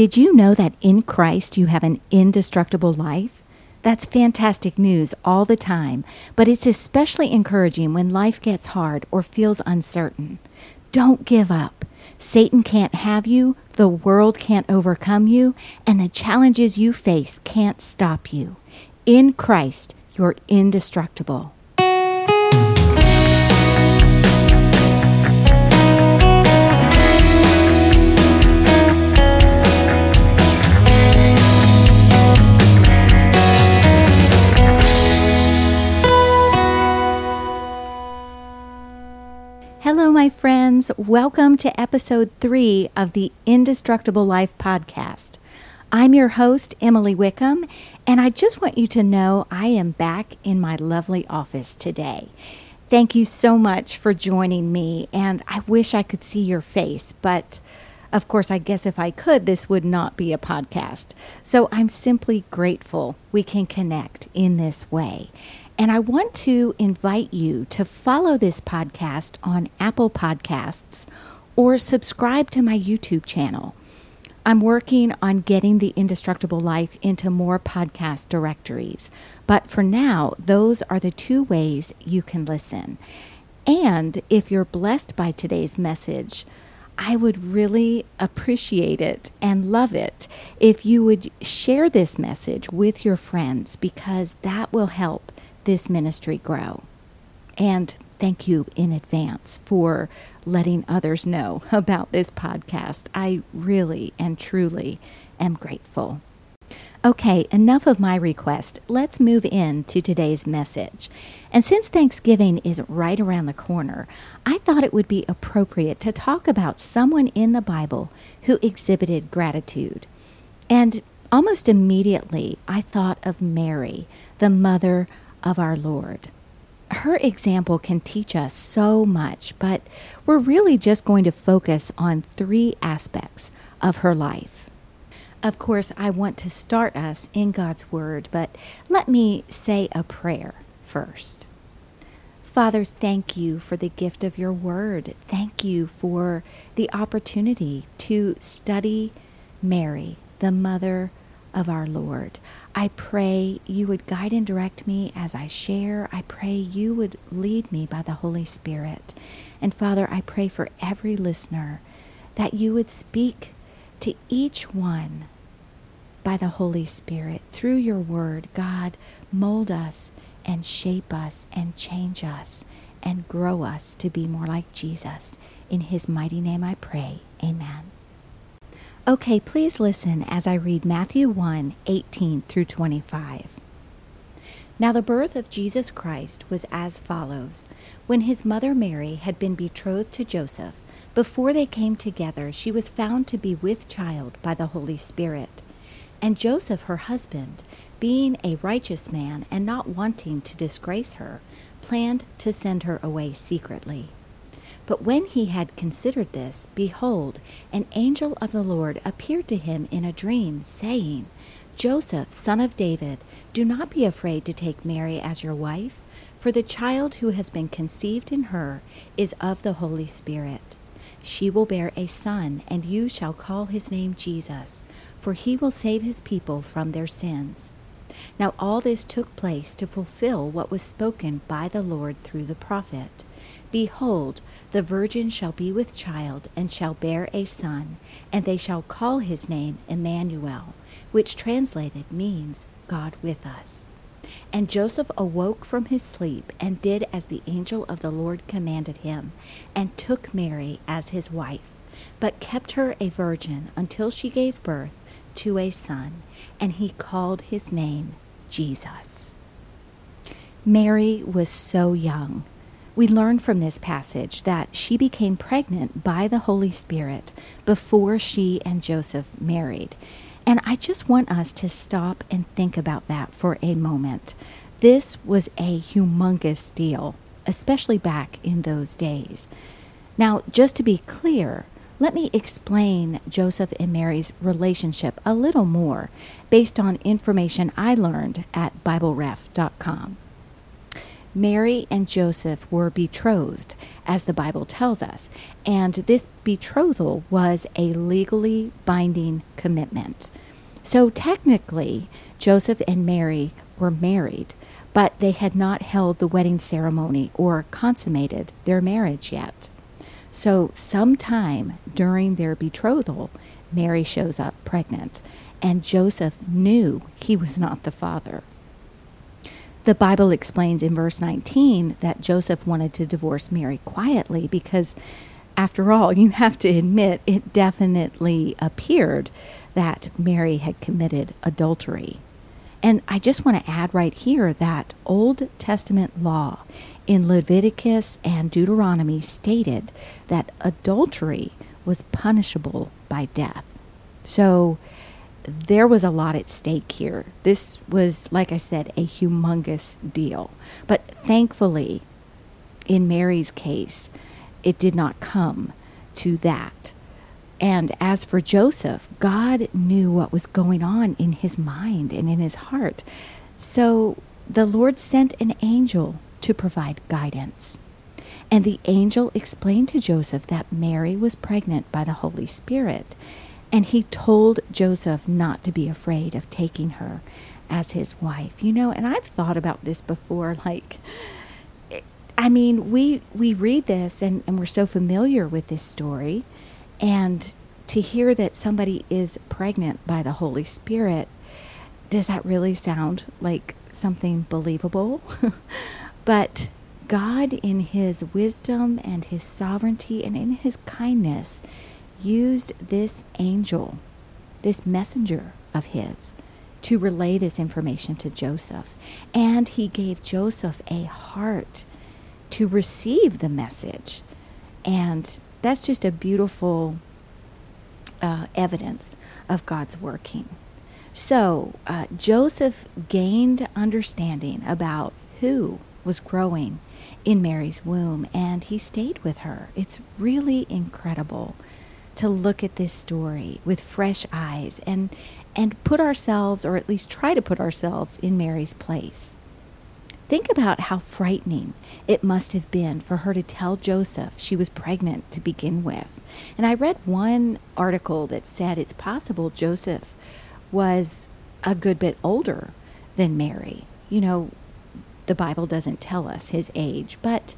Did you know that in Christ you have an indestructible life? That's fantastic news all the time, but it's especially encouraging when life gets hard or feels uncertain. Don't give up. Satan can't have you, the world can't overcome you, and the challenges you face can't stop you. In Christ, you're indestructible. My friends. Welcome to episode three of the Indestructible Life podcast. I'm your host, Emily Wickham, and I just want you to know I am back in my lovely office today. Thank you so much for joining me, and I wish I could see your face, but of course, I guess if I could, this would not be a podcast. So I'm simply grateful we can connect in this way. And I want to invite you to follow this podcast on Apple Podcasts or subscribe to my YouTube channel. I'm working on getting the indestructible life into more podcast directories. But for now, those are the two ways you can listen. And if you're blessed by today's message, I would really appreciate it and love it if you would share this message with your friends because that will help this ministry grow. And thank you in advance for letting others know about this podcast. I really and truly am grateful. Okay, enough of my request. Let's move into today's message. And since Thanksgiving is right around the corner, I thought it would be appropriate to talk about someone in the Bible who exhibited gratitude. And almost immediately, I thought of Mary, the mother of our Lord. Her example can teach us so much, but we're really just going to focus on three aspects of her life. Of course, I want to start us in God's Word, but let me say a prayer first. Father, thank you for the gift of your Word. Thank you for the opportunity to study Mary, the mother of our Lord. I pray you would guide and direct me as I share. I pray you would lead me by the Holy Spirit. And Father, I pray for every listener that you would speak to each one by the Holy Spirit through your word. God, mold us and shape us and change us and grow us to be more like Jesus. In his mighty name I pray. Amen. Okay, please listen as I read Matthew 1 18 through 25. Now, the birth of Jesus Christ was as follows. When his mother Mary had been betrothed to Joseph, before they came together, she was found to be with child by the Holy Spirit. And Joseph, her husband, being a righteous man and not wanting to disgrace her, planned to send her away secretly. But when he had considered this, behold, an angel of the Lord appeared to him in a dream, saying, Joseph, son of David, do not be afraid to take Mary as your wife, for the child who has been conceived in her is of the Holy Spirit. She will bear a son, and you shall call his name Jesus, for he will save his people from their sins. Now all this took place to fulfill what was spoken by the Lord through the prophet. Behold, the virgin shall be with child, and shall bear a son, and they shall call his name Emmanuel, which translated means God with us. And Joseph awoke from his sleep, and did as the angel of the Lord commanded him, and took Mary as his wife, but kept her a virgin until she gave birth to a son, and he called his name Jesus. Mary was so young we learn from this passage that she became pregnant by the Holy Spirit before she and Joseph married. And I just want us to stop and think about that for a moment. This was a humongous deal, especially back in those days. Now, just to be clear, let me explain Joseph and Mary's relationship a little more based on information I learned at BibleRef.com. Mary and Joseph were betrothed, as the Bible tells us, and this betrothal was a legally binding commitment. So technically, Joseph and Mary were married, but they had not held the wedding ceremony or consummated their marriage yet. So, sometime during their betrothal, Mary shows up pregnant, and Joseph knew he was not the father. The Bible explains in verse 19 that Joseph wanted to divorce Mary quietly because, after all, you have to admit it definitely appeared that Mary had committed adultery. And I just want to add right here that Old Testament law in Leviticus and Deuteronomy stated that adultery was punishable by death. So there was a lot at stake here. This was, like I said, a humongous deal. But thankfully, in Mary's case, it did not come to that. And as for Joseph, God knew what was going on in his mind and in his heart. So the Lord sent an angel to provide guidance. And the angel explained to Joseph that Mary was pregnant by the Holy Spirit. And he told Joseph not to be afraid of taking her as his wife. You know, and I've thought about this before like I mean, we we read this and, and we're so familiar with this story and to hear that somebody is pregnant by the Holy Spirit, does that really sound like something believable? but God, in His wisdom and His sovereignty and in His kindness, used this angel, this messenger of His, to relay this information to Joseph. And He gave Joseph a heart to receive the message. And that's just a beautiful uh, evidence of God's working. So uh, Joseph gained understanding about who was growing in Mary's womb, and he stayed with her. It's really incredible to look at this story with fresh eyes and and put ourselves, or at least try to put ourselves, in Mary's place. Think about how frightening it must have been for her to tell Joseph she was pregnant to begin with. And I read one article that said it's possible Joseph was a good bit older than Mary. You know, the Bible doesn't tell us his age, but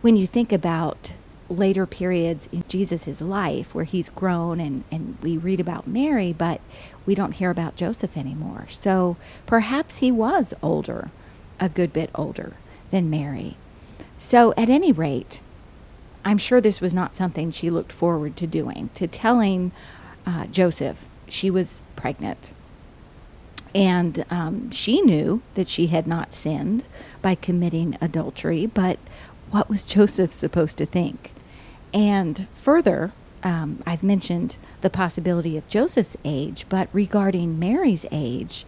when you think about later periods in Jesus' life where he's grown and, and we read about Mary, but we don't hear about Joseph anymore. So perhaps he was older a good bit older than Mary. So, at any rate, I'm sure this was not something she looked forward to doing, to telling uh, Joseph she was pregnant. And um, she knew that she had not sinned by committing adultery, but what was Joseph supposed to think? And further, um, I've mentioned the possibility of Joseph's age, but regarding Mary's age,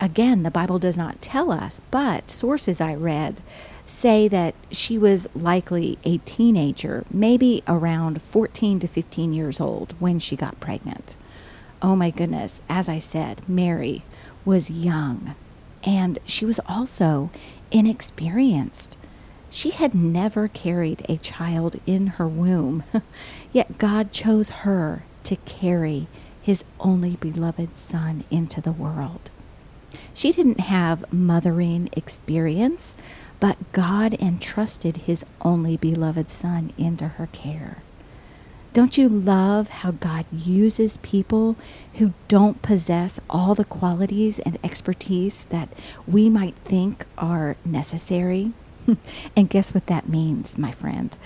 again, the Bible does not tell us, but sources I read say that she was likely a teenager, maybe around 14 to 15 years old when she got pregnant. Oh my goodness, as I said, Mary was young and she was also inexperienced. She had never carried a child in her womb, yet God chose her to carry his only beloved Son into the world. She didn't have mothering experience, but God entrusted his only beloved son into her care. Don't you love how God uses people who don't possess all the qualities and expertise that we might think are necessary? and guess what that means, my friend?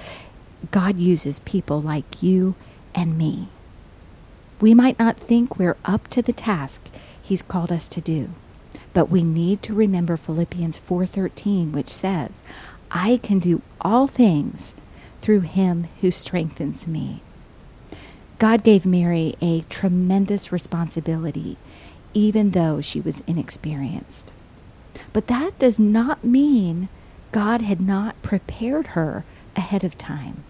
God uses people like you and me. We might not think we're up to the task He's called us to do. But we need to remember Philippians 4:13 which says, "I can do all things through him who strengthens me." God gave Mary a tremendous responsibility even though she was inexperienced. But that does not mean God had not prepared her ahead of time.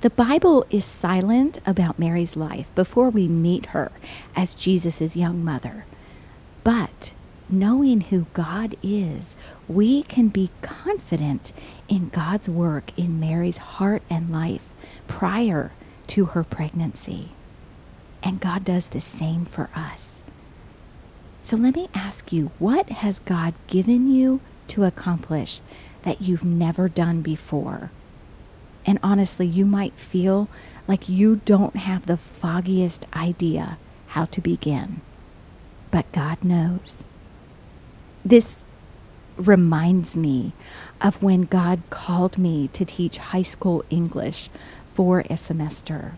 The Bible is silent about Mary's life before we meet her as Jesus' young mother. But knowing who God is, we can be confident in God's work in Mary's heart and life prior to her pregnancy. And God does the same for us. So let me ask you what has God given you to accomplish that you've never done before? And honestly, you might feel like you don't have the foggiest idea how to begin. But God knows. This reminds me of when God called me to teach high school English for a semester.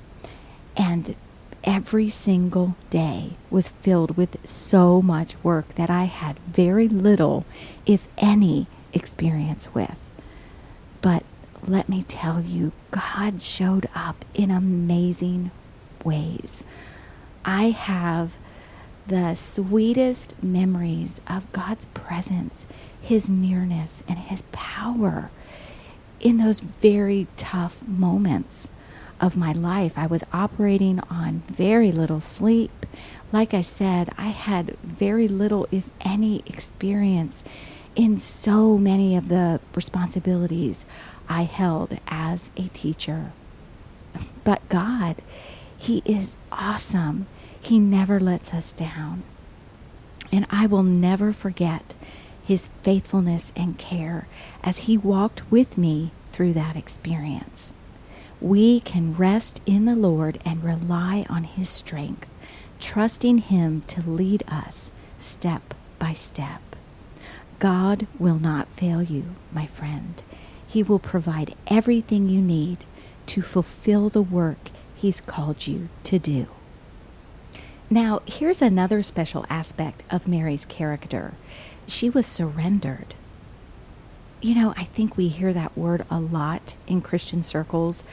And every single day was filled with so much work that I had very little, if any, experience with. But let me tell you, God showed up in amazing ways. I have the sweetest memories of God's presence, His nearness, and His power in those very tough moments of my life. I was operating on very little sleep. Like I said, I had very little, if any, experience in so many of the responsibilities I held as a teacher. But God, He is awesome. He never lets us down. And I will never forget his faithfulness and care as he walked with me through that experience. We can rest in the Lord and rely on his strength, trusting him to lead us step by step. God will not fail you, my friend. He will provide everything you need to fulfill the work he's called you to do. Now, here's another special aspect of Mary's character she was surrendered. You know, I think we hear that word a lot in Christian circles,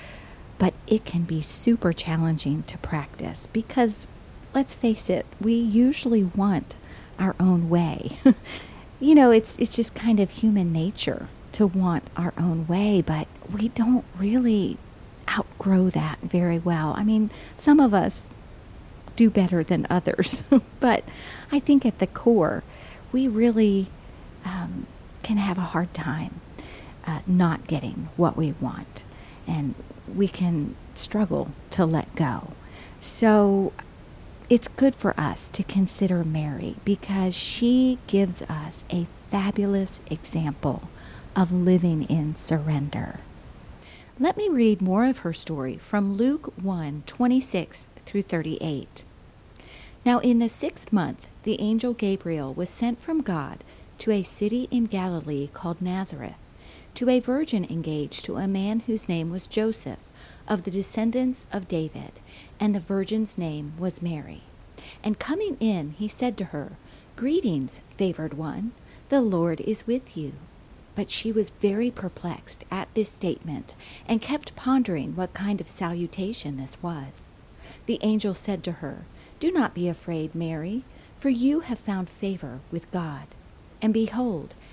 but it can be super challenging to practice because, let's face it, we usually want our own way. you know, it's, it's just kind of human nature to want our own way, but we don't really outgrow that very well. I mean, some of us do better than others. but I think at the core, we really um, can have a hard time uh, not getting what we want. And we can struggle to let go. So it's good for us to consider Mary because she gives us a fabulous example of living in surrender. Let me read more of her story from Luke 1 26 through 38. Now, in the sixth month, the angel Gabriel was sent from God to a city in Galilee called Nazareth, to a virgin engaged to a man whose name was Joseph, of the descendants of David, and the virgin's name was Mary. And coming in, he said to her, Greetings, favored one, the Lord is with you. But she was very perplexed at this statement and kept pondering what kind of salutation this was. The angel said to her, Do not be afraid, Mary, for you have found favor with God. And behold,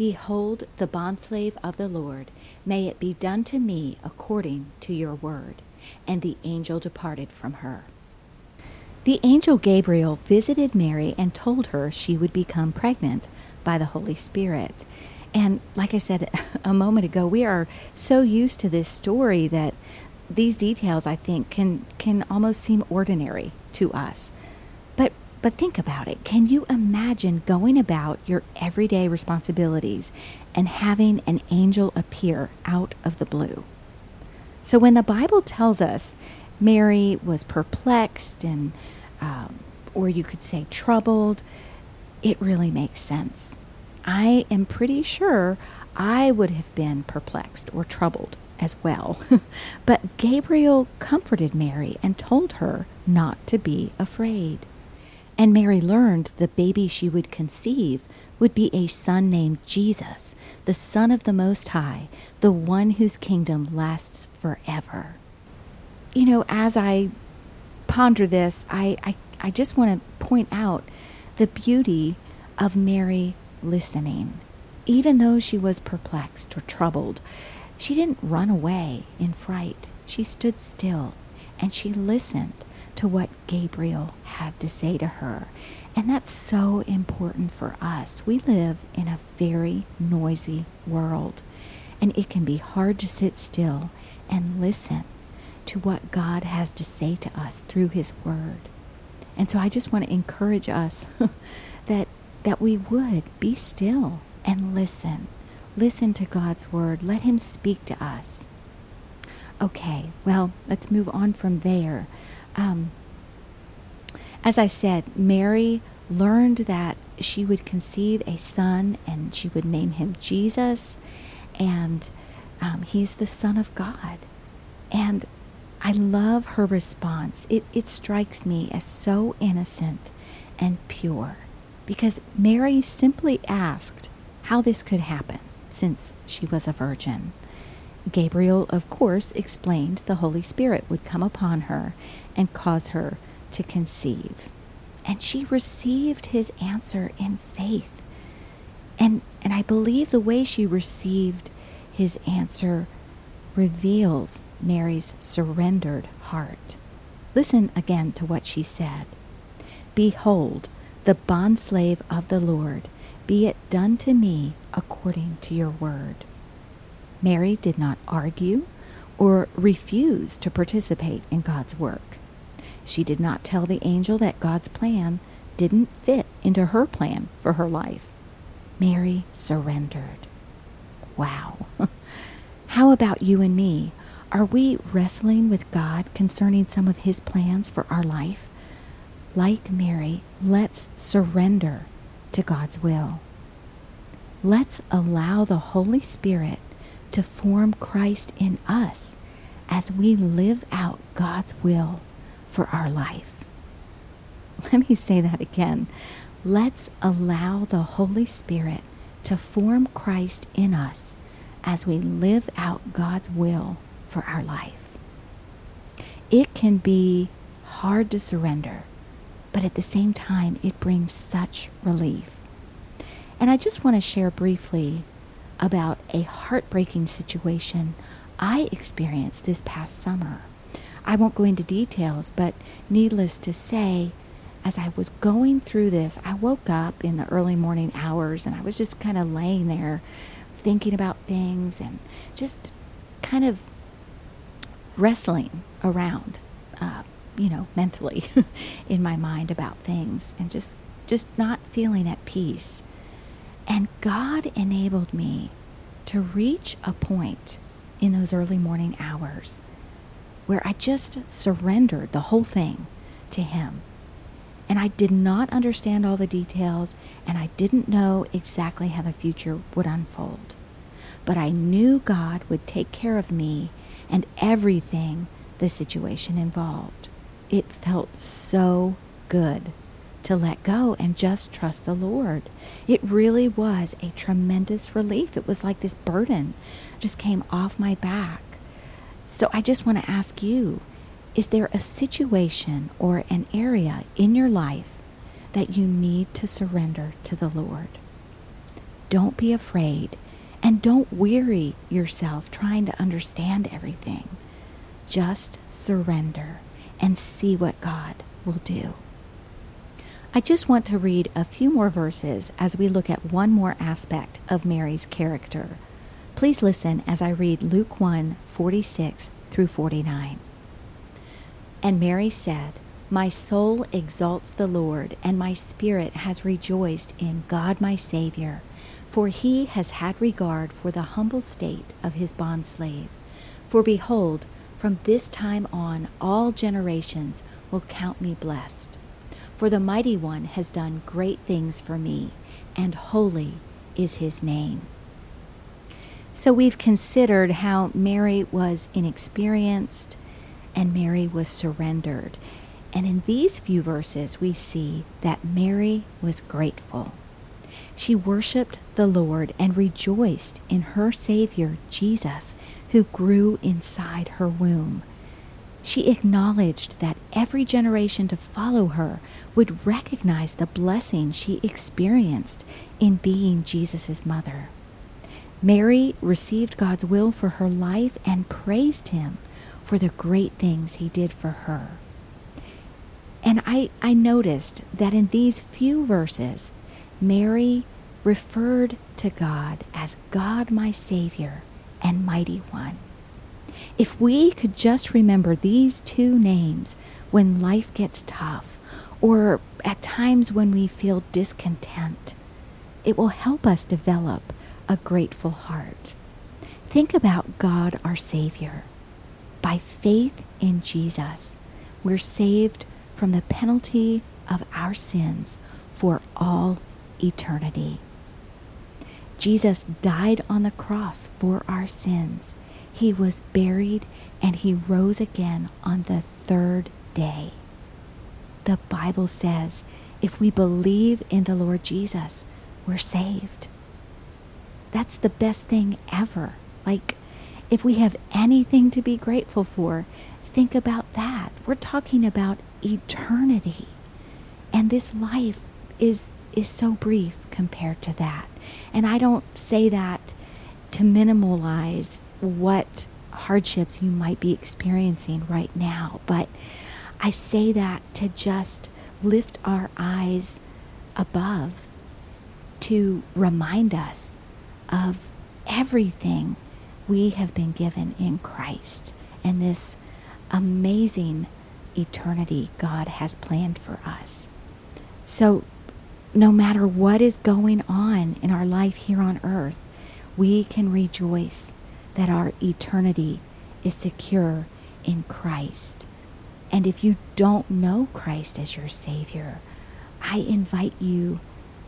Behold, the bondslave of the Lord, may it be done to me according to your word. And the angel departed from her. The angel Gabriel visited Mary and told her she would become pregnant by the Holy Spirit. And like I said a moment ago, we are so used to this story that these details, I think, can can almost seem ordinary to us. But think about it. Can you imagine going about your everyday responsibilities and having an angel appear out of the blue? So when the Bible tells us Mary was perplexed and, um, or you could say troubled, it really makes sense. I am pretty sure I would have been perplexed or troubled as well. but Gabriel comforted Mary and told her not to be afraid. And Mary learned the baby she would conceive would be a son named Jesus, the Son of the Most High, the one whose kingdom lasts forever. You know, as I ponder this, I, I, I just want to point out the beauty of Mary listening. Even though she was perplexed or troubled, she didn't run away in fright. She stood still and she listened to what Gabriel had to say to her. And that's so important for us. We live in a very noisy world, and it can be hard to sit still and listen to what God has to say to us through His Word. And so I just want to encourage us that that we would be still and listen. Listen to God's word. Let Him speak to us. Okay, well, let's move on from there. Um, as I said, Mary learned that she would conceive a son and she would name him Jesus, and um, he's the Son of God. And I love her response. It, it strikes me as so innocent and pure because Mary simply asked how this could happen since she was a virgin. Gabriel, of course, explained the Holy Spirit would come upon her and cause her to conceive. And she received his answer in faith. And, and I believe the way she received his answer reveals Mary's surrendered heart. Listen again to what she said Behold, the bondslave of the Lord, be it done to me according to your word. Mary did not argue or refuse to participate in God's work. She did not tell the angel that God's plan didn't fit into her plan for her life. Mary surrendered. Wow. How about you and me? Are we wrestling with God concerning some of His plans for our life? like Mary, let's surrender to God's will. Let's allow the Holy Spirit to form Christ in us as we live out God's will for our life. Let me say that again. Let's allow the Holy Spirit to form Christ in us as we live out God's will for our life. It can be hard to surrender but at the same time, it brings such relief. And I just want to share briefly about a heartbreaking situation I experienced this past summer. I won't go into details, but needless to say, as I was going through this, I woke up in the early morning hours and I was just kind of laying there thinking about things and just kind of wrestling around uh, you know, mentally in my mind about things and just just not feeling at peace. And God enabled me to reach a point in those early morning hours where I just surrendered the whole thing to Him. And I did not understand all the details, and I didn't know exactly how the future would unfold. But I knew God would take care of me and everything the situation involved it felt so good to let go and just trust the Lord. It really was a tremendous relief. It was like this burden just came off my back. So I just want to ask you is there a situation or an area in your life that you need to surrender to the Lord? Don't be afraid and don't weary yourself trying to understand everything. Just surrender and see what God will do. I just want to read a few more verses as we look at one more aspect of Mary's character. Please listen as I read Luke 1 46 through 49. And Mary said, My soul exalts the Lord, and my spirit has rejoiced in God my Savior, for he has had regard for the humble state of his bondslave. For behold, From this time on, all generations will count me blessed. For the Mighty One has done great things for me, and holy is his name. So we've considered how Mary was inexperienced and Mary was surrendered. And in these few verses, we see that Mary was grateful. She worshiped the Lord and rejoiced in her Savior, Jesus, who grew inside her womb. She acknowledged that every generation to follow her would recognize the blessing she experienced in being Jesus' mother. Mary received God's will for her life and praised him for the great things he did for her. And I, I noticed that in these few verses, Mary referred to God as God my Savior and Mighty One. If we could just remember these two names when life gets tough or at times when we feel discontent, it will help us develop a grateful heart. Think about God our Savior. By faith in Jesus, we're saved from the penalty of our sins for all eternity. Jesus died on the cross for our sins. He was buried and he rose again on the third day. The Bible says if we believe in the Lord Jesus, we're saved. That's the best thing ever. Like, if we have anything to be grateful for, think about that. We're talking about eternity. And this life is is so brief compared to that. And I don't say that to minimalize what hardships you might be experiencing right now, but I say that to just lift our eyes above to remind us of everything we have been given in Christ and this amazing eternity God has planned for us. So, no matter what is going on in our life here on earth, we can rejoice that our eternity is secure in Christ. And if you don't know Christ as your Savior, I invite you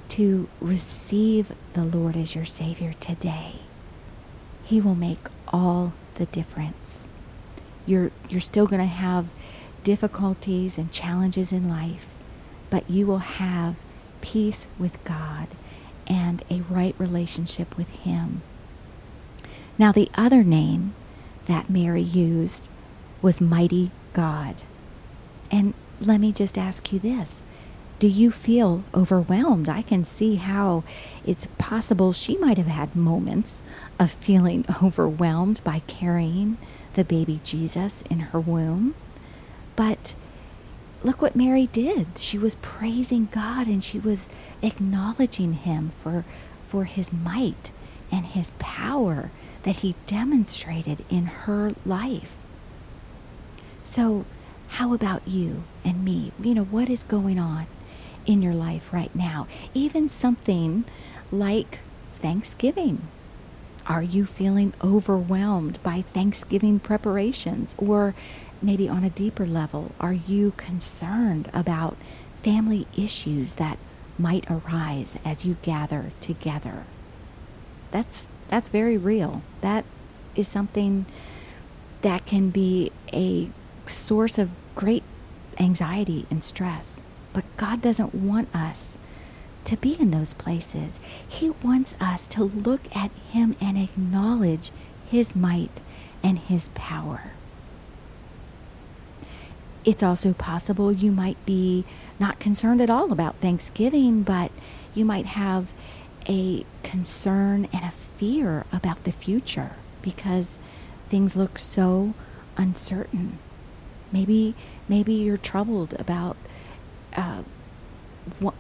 to receive the Lord as your Savior today. He will make all the difference. You're, you're still going to have difficulties and challenges in life, but you will have peace with God and a right relationship with Him. Now, the other name that Mary used was Mighty God. And let me just ask you this do you feel overwhelmed? I can see how it's possible she might have had moments of feeling overwhelmed by carrying the baby Jesus in her womb. But look what Mary did. She was praising God and she was acknowledging him for for his might and his power that he demonstrated in her life. So, how about you and me? You know, what is going on? in your life right now. Even something like Thanksgiving. Are you feeling overwhelmed by Thanksgiving preparations? Or maybe on a deeper level, are you concerned about family issues that might arise as you gather together? That's that's very real. That is something that can be a source of great anxiety and stress. But God doesn't want us to be in those places. He wants us to look at Him and acknowledge His might and His power. It's also possible you might be not concerned at all about Thanksgiving, but you might have a concern and a fear about the future because things look so uncertain. Maybe maybe you're troubled about uh,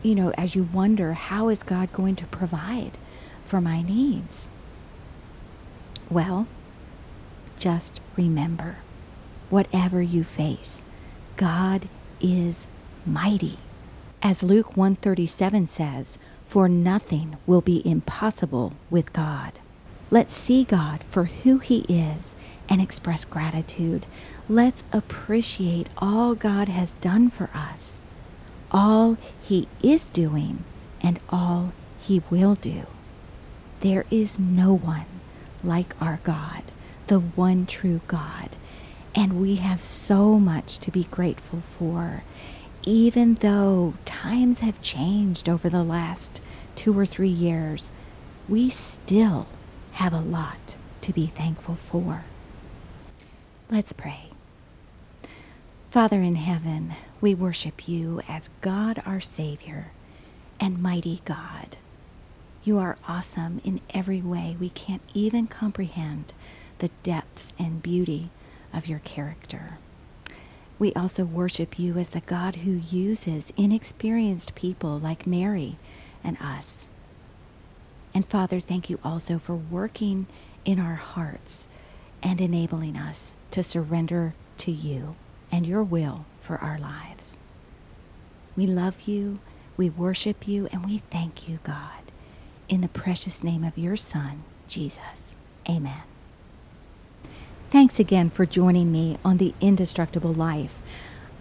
you know, as you wonder, how is God going to provide for my needs? Well, just remember whatever you face, God is mighty. As Luke 137 says, for nothing will be impossible with God. Let's see God for who He is and express gratitude. Let's appreciate all God has done for us, all He is doing, and all He will do. There is no one like our God, the one true God. And we have so much to be grateful for, even though times have changed over the last two or three years. We still have a lot to be thankful for. Let's pray. Father in heaven, we worship you as God our Savior and mighty God. You are awesome in every way. We can't even comprehend the depths and beauty of your character. We also worship you as the God who uses inexperienced people like Mary and us. And Father, thank you also for working in our hearts and enabling us to surrender to you and your will for our lives. We love you, we worship you, and we thank you, God. In the precious name of your Son, Jesus. Amen. Thanks again for joining me on The Indestructible Life.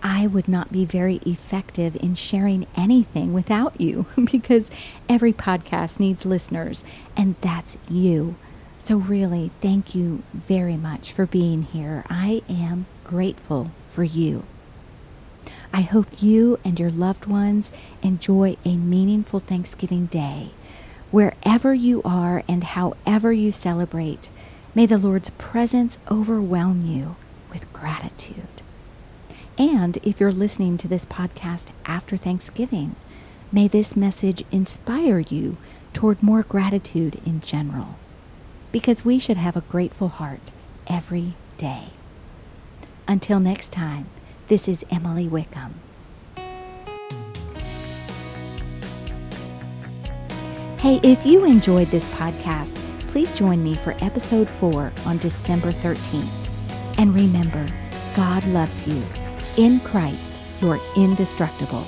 I would not be very effective in sharing anything without you because every podcast needs listeners, and that's you. So, really, thank you very much for being here. I am grateful for you. I hope you and your loved ones enjoy a meaningful Thanksgiving day. Wherever you are and however you celebrate, may the Lord's presence overwhelm you with gratitude. And if you're listening to this podcast after Thanksgiving, may this message inspire you toward more gratitude in general. Because we should have a grateful heart every day. Until next time, this is Emily Wickham. Hey, if you enjoyed this podcast, please join me for episode 4 on December 13th. And remember, God loves you. In Christ, you're indestructible.